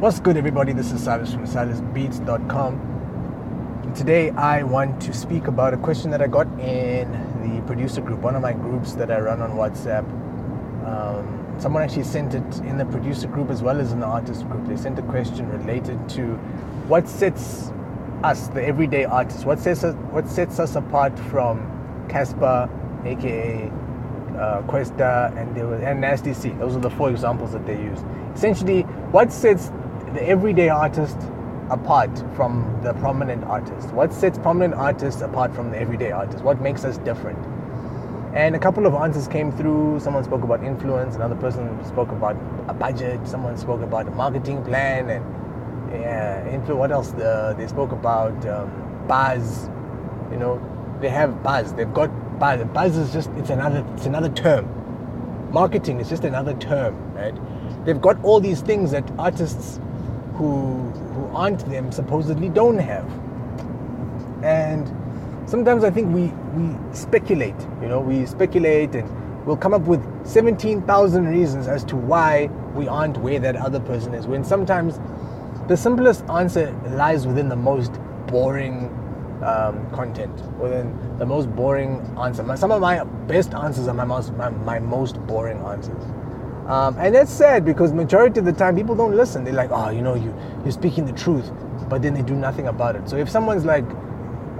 What's good, everybody? This is Silas from silasbeats.com. Today, I want to speak about a question that I got in the producer group, one of my groups that I run on WhatsApp. Um, someone actually sent it in the producer group as well as in the artist group. They sent a question related to what sets us, the everyday artists, what sets us, what sets us apart from Cassper, AKA uh, Kwesta, and and Nasty C. Those are the four examples that they used. Essentially, what sets the everyday artist apart from the prominent artist? What sets prominent artists apart from the everyday artist? What makes us different? And a couple of answers came through. Someone spoke about influence, another person spoke about a budget, someone spoke about a marketing plan, and yeah, influ- what else? The, they spoke about um, buzz. You know, they have buzz. They've got buzz. Buzz is just it's another it's another term. Marketing is just another term, right? They've got all these things that artists who who aren't them supposedly don't have. And sometimes I think we we speculate, you know, we speculate and we'll come up with 17,000 reasons as to why we aren't where that other person is. When sometimes the simplest answer lies within the most boring um, content, within the most boring answer. My, some of my best answers are my most my, my most boring answers. Um, and that's sad because majority of the time people don't listen. They're like, oh, you know, you you're speaking the truth, but then they do nothing about it. So if someone's like,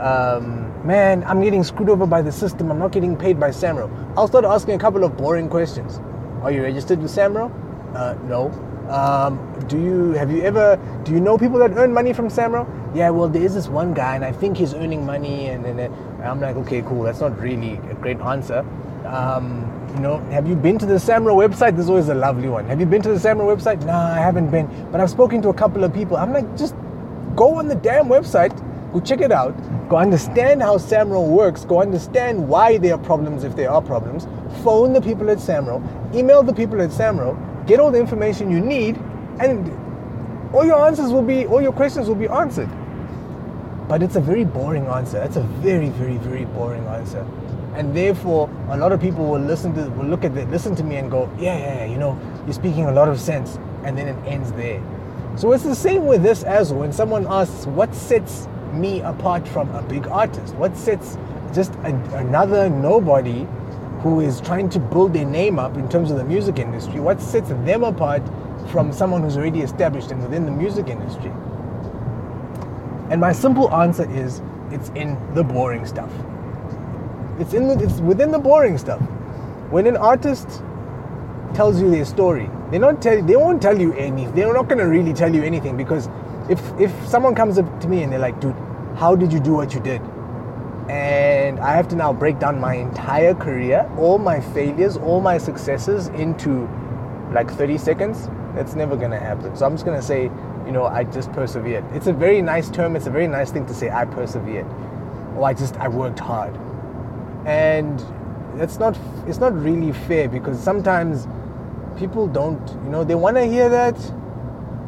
um, man, I'm getting screwed over by the system. I'm not getting paid by Samro. I'll start asking a couple of boring questions. Are you registered with Samro? Uh, no. Um, do you have you ever do you know people that earn money from Samro? Yeah, well, there is this one guy, and I think he's earning money, and, and I'm like, okay, cool. That's not really a great answer. Um, you know, have you been to the Samro website? This is always a lovely one. Have you been to the Samro website? Nah, I haven't been, but I've spoken to a couple of people. I'm like, just go on the damn website, go check it out, go understand how Samro works, go understand why there are problems if there are problems, phone the people at Samro, email the people at Samro, get all the information you need, and all your answers will be, all your questions will be answered. But it's a very boring answer. It's a very, very, very boring answer. And therefore, a lot of people will listen to, will look at it, listen to me and go, yeah, yeah, yeah, you know, you're speaking a lot of sense. And then it ends there. So it's the same with this as when someone asks, what sets me apart from a big artist? What sets just a, another nobody who is trying to build their name up in terms of the music industry? What sets them apart from someone who's already established and within the music industry? And my simple answer is it's in the boring stuff. It's in the, it's within the boring stuff. When an artist tells you their story, they don't tell they won't tell you anything. They're not gonna really tell you anything because if if someone comes up to me and they're like, dude, how did you do what you did? And I have to now break down my entire career, all my failures, all my successes into like 30 seconds, that's never gonna happen. So I'm just gonna say, you know, I just persevered. It's a very nice term, it's a very nice thing to say, I persevered. Or I just I worked hard. And that's not it's not really fair because sometimes people don't, you know, they wanna hear that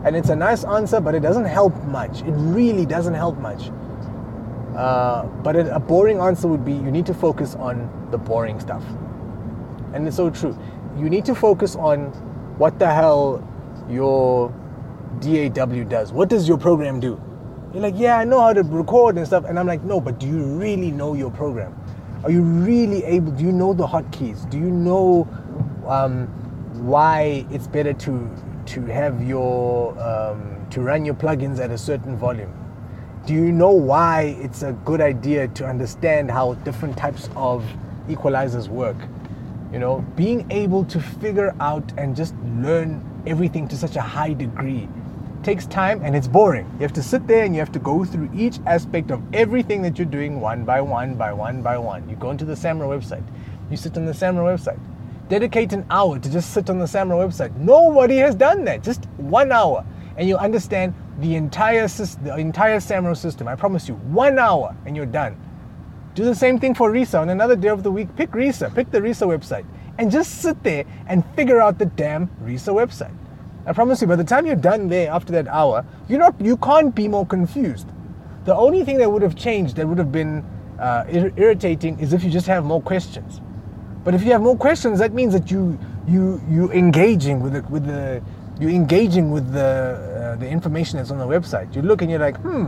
and it's a nice answer, but it doesn't help much. It really doesn't help much. Uh, but a, a boring answer would be you need to focus on the boring stuff. And it's so true. You need to focus on what the hell your DAW does. What does your program do? You're like, yeah, I know how to record and stuff. And I'm like, no, but do you really know your program? Are you really able? Do you know the hotkeys? Do you know um, why it's better to to have your um, to run your plugins at a certain volume? Do you know why it's a good idea to understand how different types of equalizers work? You know, being able to figure out and just learn everything to such a high degree takes time and it's boring. You have to sit there and you have to go through each aspect of everything that you're doing one by one by one by one. You go into the Samro website. You sit on the Samro website. Dedicate an hour to just sit on the Samro website. Nobody has done that. Just one hour. And you understand the entire the entire Samro system. I promise you, one hour and you're done. Do the same thing for Risa on another day of the week. Pick Risa, pick the Risa website, and just sit there and figure out the damn Risa website. I promise you, by the time you're done there after that hour, you're not, you can't be more confused. The only thing that would have changed, that would have been uh, ir- irritating, is if you just have more questions. But if you have more questions, that means that you you you engaging with the with the you engaging with the the, the information that's on the website. You look and you're like, hmm,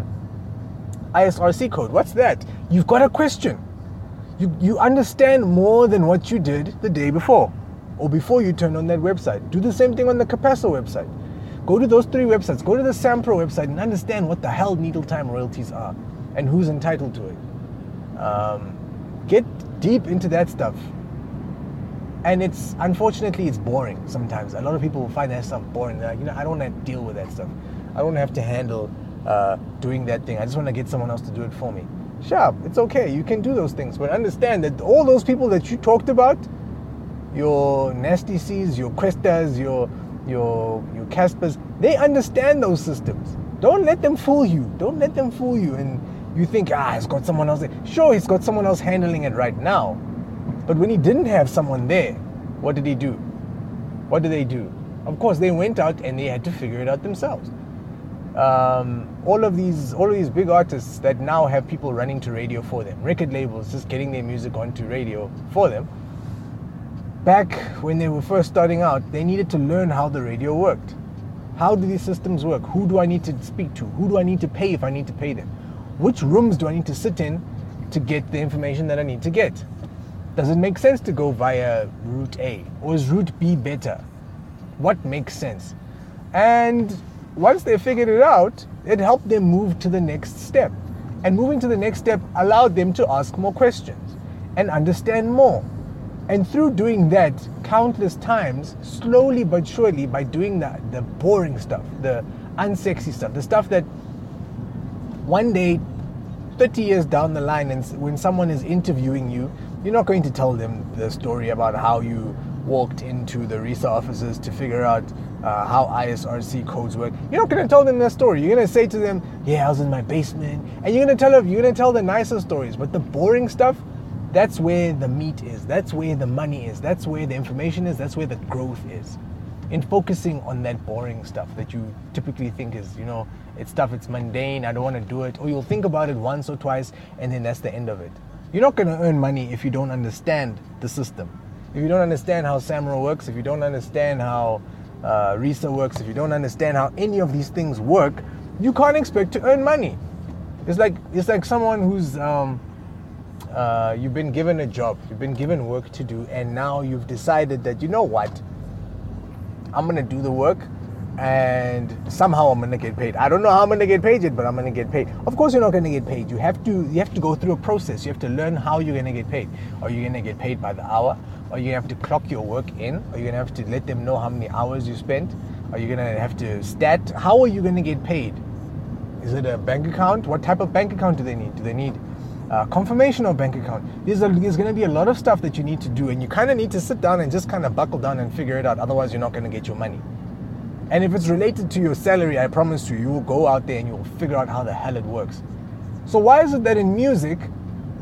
ISRC code, what's that? You've got a question. You, you understand more than what you did the day before or before you turn on that website. Do the same thing on the Capasso website. Go to those three websites, go to the Samro website and understand what the hell needle time royalties are and who's entitled to it. Um, get deep into that stuff. And it's unfortunately it's boring sometimes. A lot of people find that stuff boring. They're like, you know, I don't want to deal with that stuff. I don't have to handle uh, doing that thing. I just want to get someone else to do it for me. Sharp, it's okay. You can do those things, but understand that all those people that you talked about, your nasty your Kwestas, your your your Csspers, they understand those systems. Don't let them fool you. Don't let them fool you and you think, ah, he's got someone else there. Sure, he's got someone else handling it right now. But when he didn't have someone there, what did he do? What did they do? Of course, they went out and they had to figure it out themselves. Um, all of these, all of these big artists that now have people running to radio for them, record labels just getting their music onto radio for them. Back when they were first starting out, they needed to learn how the radio worked. How do these systems work? Who do I need to speak to? Who do I need to pay if I need to pay them? Which rooms do I need to sit in to get the information that I need to get? Does it make sense to go via route A or is route B better? What makes sense? And once they figured it out, it helped them move to the next step. And moving to the next step allowed them to ask more questions and understand more. And through doing that countless times, slowly but surely, by doing that, the boring stuff, the unsexy stuff, the stuff that one day, 30 years down the line, and when someone is interviewing you, you're not going to tell them the story about how you walked into the RISA offices to figure out uh, how ISRC codes work. You're not going to tell them that story. You're going to say to them, "Yeah, I was in my basement," and you're going to tell them, you're going to tell the nicer stories. But the boring stuff, that's where the meat is. That's where the money is. That's where the information is. That's where the growth is. In focusing on that boring stuff that you typically think is, you know, it's stuff, it's mundane, I don't want to do it, or you'll think about it once or twice and then that's the end of it. You're not going to earn money if you don't understand the system. If you don't understand how Samro works, if you don't understand how uh, RISA works, if you don't understand how any of these things work, you can't expect to earn money. It's like it's like someone who's um, uh, you've been given a job, you've been given work to do, and now you've decided that you know what, I'm gonna do the work, and somehow I'm gonna get paid. I don't know how I'm gonna get paid yet, but I'm gonna get paid. Of course, you're not gonna get paid. You have to you have to go through a process. You have to learn how you're gonna get paid. Are you gonna get paid by the hour? Are you gonna have to clock your work in? Are you gonna have to let them know how many hours you spent? Are you gonna have to stat? How are you gonna get paid? Is it a bank account? What type of bank account do they need? Do they need uh, confirmation of bank account? There's, there's going to be a lot of stuff that you need to do, and you kind of need to sit down and just kind of buckle down and figure it out. Otherwise, you're not going to get your money. And if it's related to your salary, I promise you, you will go out there and you will figure out how the hell it works. So, why is it that in music,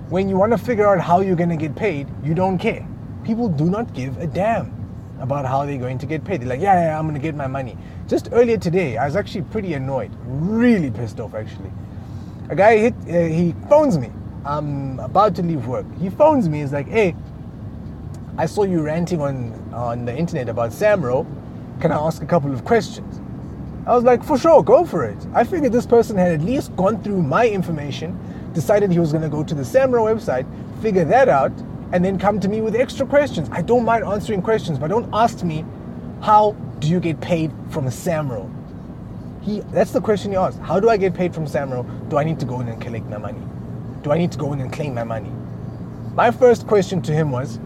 when you want to figure out how you're going to get paid, you don't care? People do not give a damn about how they're going to get paid. They're like, yeah, yeah, I'm going to get my money. Just earlier today, I was actually pretty annoyed, really pissed off actually. A guy hit, uh, he phones me. I'm about to leave work. He phones me. He's like, hey, I saw you ranting on on the internet about Samro can I ask a couple of questions? I was like, for sure, go for it. I figured this person had at least gone through my information, decided he was going to go to the Samro website, figure that out, and then come to me with extra questions. I don't mind answering questions, but don't ask me, how do you get paid from Samro? He, that's the question he asked. How do I get paid from Samro? Do I need to go in and collect my money? Do I need to go in and claim my money? My first question to him was,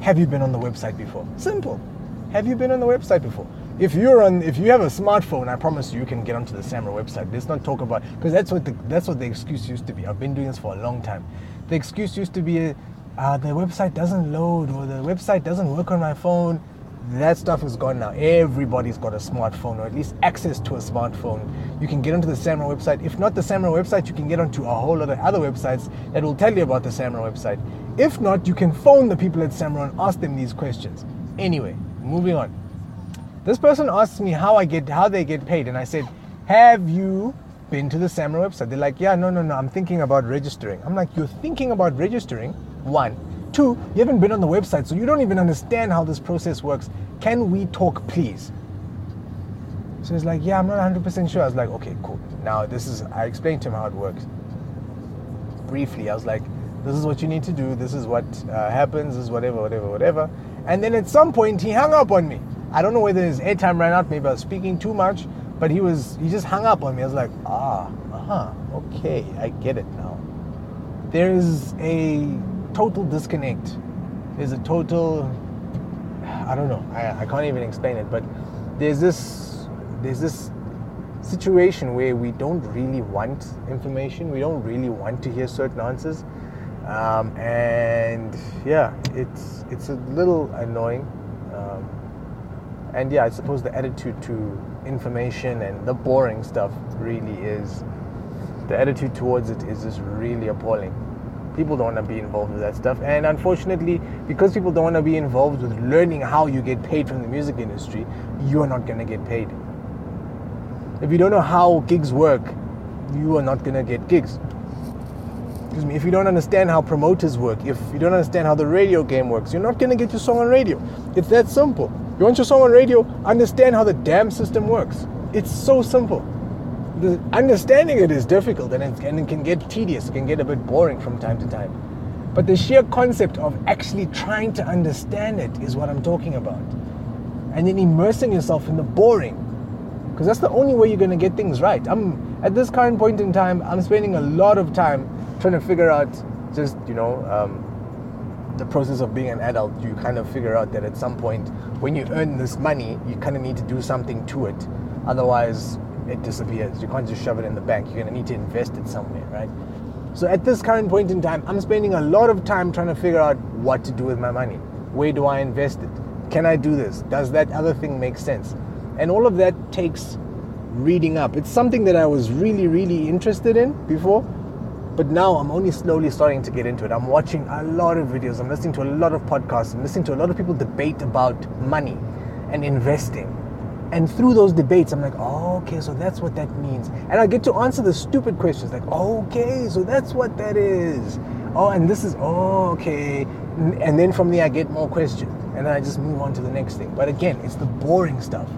have you been on the website before? Simple. Have you been on the website before? If you're on, if you have a smartphone, I promise you, you can get onto the Samro website. Let's not talk about because that's what the that's what the excuse used to be. I've been doing this for a long time. The excuse used to be, uh, the website doesn't load or the website doesn't work on my phone. That stuff is gone now. Everybody's got a smartphone or at least access to a smartphone. You can get onto the Samro website. If not the Samro website, you can get onto a whole lot of other websites that will tell you about the Samro website. If not, you can phone the people at Samro and ask them these questions. Anyway, moving on. This person asks me how I get how they get paid, and I said, "Have you been to the Samro website?" They're like, "Yeah, no, no, no. I'm thinking about registering." I'm like, "You're thinking about registering? One, two. You haven't been on the website, so you don't even understand how this process works. Can we talk, please?" So he's like, yeah, I'm not 100% sure. I was like, okay, cool. Now this is, I explained to him how it works. Briefly, I was like, this is what you need to do. This is what uh, happens. This is whatever, whatever, whatever. And then at some point, he hung up on me. I don't know whether his airtime ran out. Maybe I was speaking too much, but he was, he just hung up on me. I was like, ah, uh-huh, okay, I get it now. There is a total disconnect. There's a total, I don't know. I, I can't even explain it, but there's this, there's this situation where we don't really want information. We don't really want to hear certain answers um, and yeah, it's it's a little annoying. Um, and yeah, I suppose the attitude to information and the boring stuff really is the attitude towards it is just really appalling. People don't want to be involved with that stuff, and unfortunately, because people don't want to be involved with learning how you get paid from the music industry, you are not going to get paid. If you don't know how gigs work, you are not going to get gigs excuse me, if you don't understand how promoters work, if you don't understand how the radio game works, you're not going to get your song on radio. It's that simple. You want your song on radio, understand how the damn system works. It's so simple. The, understanding it is difficult and it, and it can get tedious, it can get a bit boring from time to time. But the sheer concept of actually trying to understand it is what I'm talking about. And then immersing yourself in the boring. Because that's the only way you're going to get things right. I'm at this current point in time, I'm spending a lot of time trying to figure out just you know um, the process of being an adult you kind of figure out that at some point when you earn this money you kind of need to do something to it otherwise it disappears. You can't just shove it in the bank. You're going to need to invest it somewhere right? So at this current point in time i'm spending a lot of time trying to figure out what to do with my money. Where do i invest it? Can i do this? Does that other thing make sense? And all of that takes reading up. It's something that i was really really interested in before but now I'm only slowly starting to get into it. I'm watching a lot of videos, I'm listening to a lot of podcasts, I'm listening to a lot of people debate about money and investing. And through those debates, I'm like, oh, okay, so that's what that means. And I get to answer the stupid questions like, okay, so that's what that is. Oh, and this is, oh, okay. And then from there, I get more questions. And then I just move on to the next thing. But again, it's the boring stuff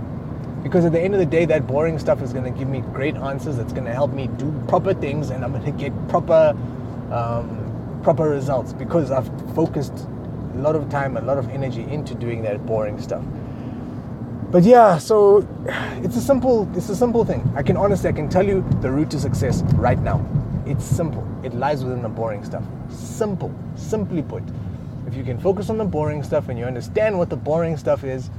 because at the end of the day that boring stuff is going to give me great answers that's going to help me do proper things and i'm going to get proper um, proper results because i've focused a lot of time a lot of energy into doing that boring stuff but yeah so it's a simple it's a simple thing i can honestly i can tell you the route to success right now it's simple it lies within the boring stuff simple simply put if you can focus on the boring stuff and you understand what the boring stuff is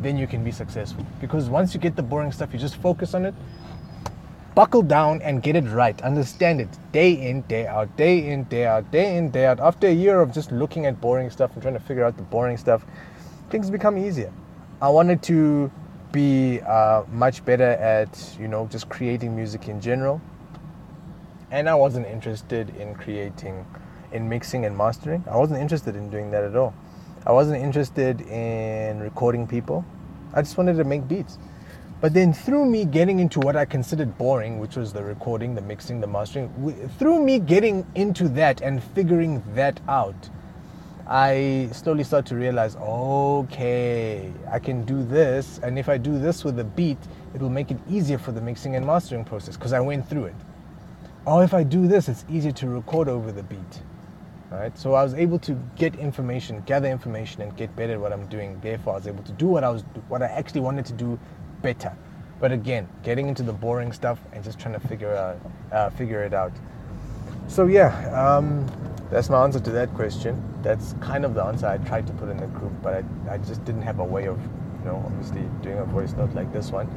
then you can be successful. Because once you get the boring stuff, you just focus on it, buckle down and get it right. Understand it day in, day out, day in, day out, day in, day out. After a year of just looking at boring stuff and trying to figure out the boring stuff, things become easier. I wanted to be uh, much better at, you know, just creating music in general. And I wasn't interested in creating, in mixing and mastering. I wasn't interested in doing that at all. I wasn't interested in recording people. I just wanted to make beats. But then through me getting into what I considered boring, which was the recording, the mixing, the mastering, through me getting into that and figuring that out, I slowly start to realize, okay, I can do this, and if I do this with a beat, it will make it easier for the mixing and mastering process because I went through it. Or if I do this, it's easier to record over the beat right? So I was able to get information, gather information, and get better at what I'm doing. Therefore, I was able to do what I was, what I actually wanted to do better. But again, getting into the boring stuff and just trying to figure out, uh, figure it out. So yeah, um, that's my answer to that question. That's kind of the answer I tried to put in the group, but I, I just didn't have a way of, you know, obviously doing a voice note like this one.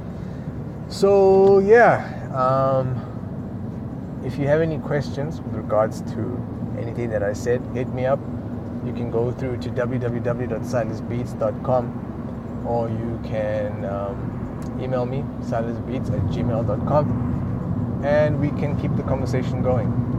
So yeah, um, if you have any questions with regards to anything that I said, hit me up. You can go through to www.silasbeats.com or you can um, email me, silasbeats at gmail.com, and we can keep the conversation going.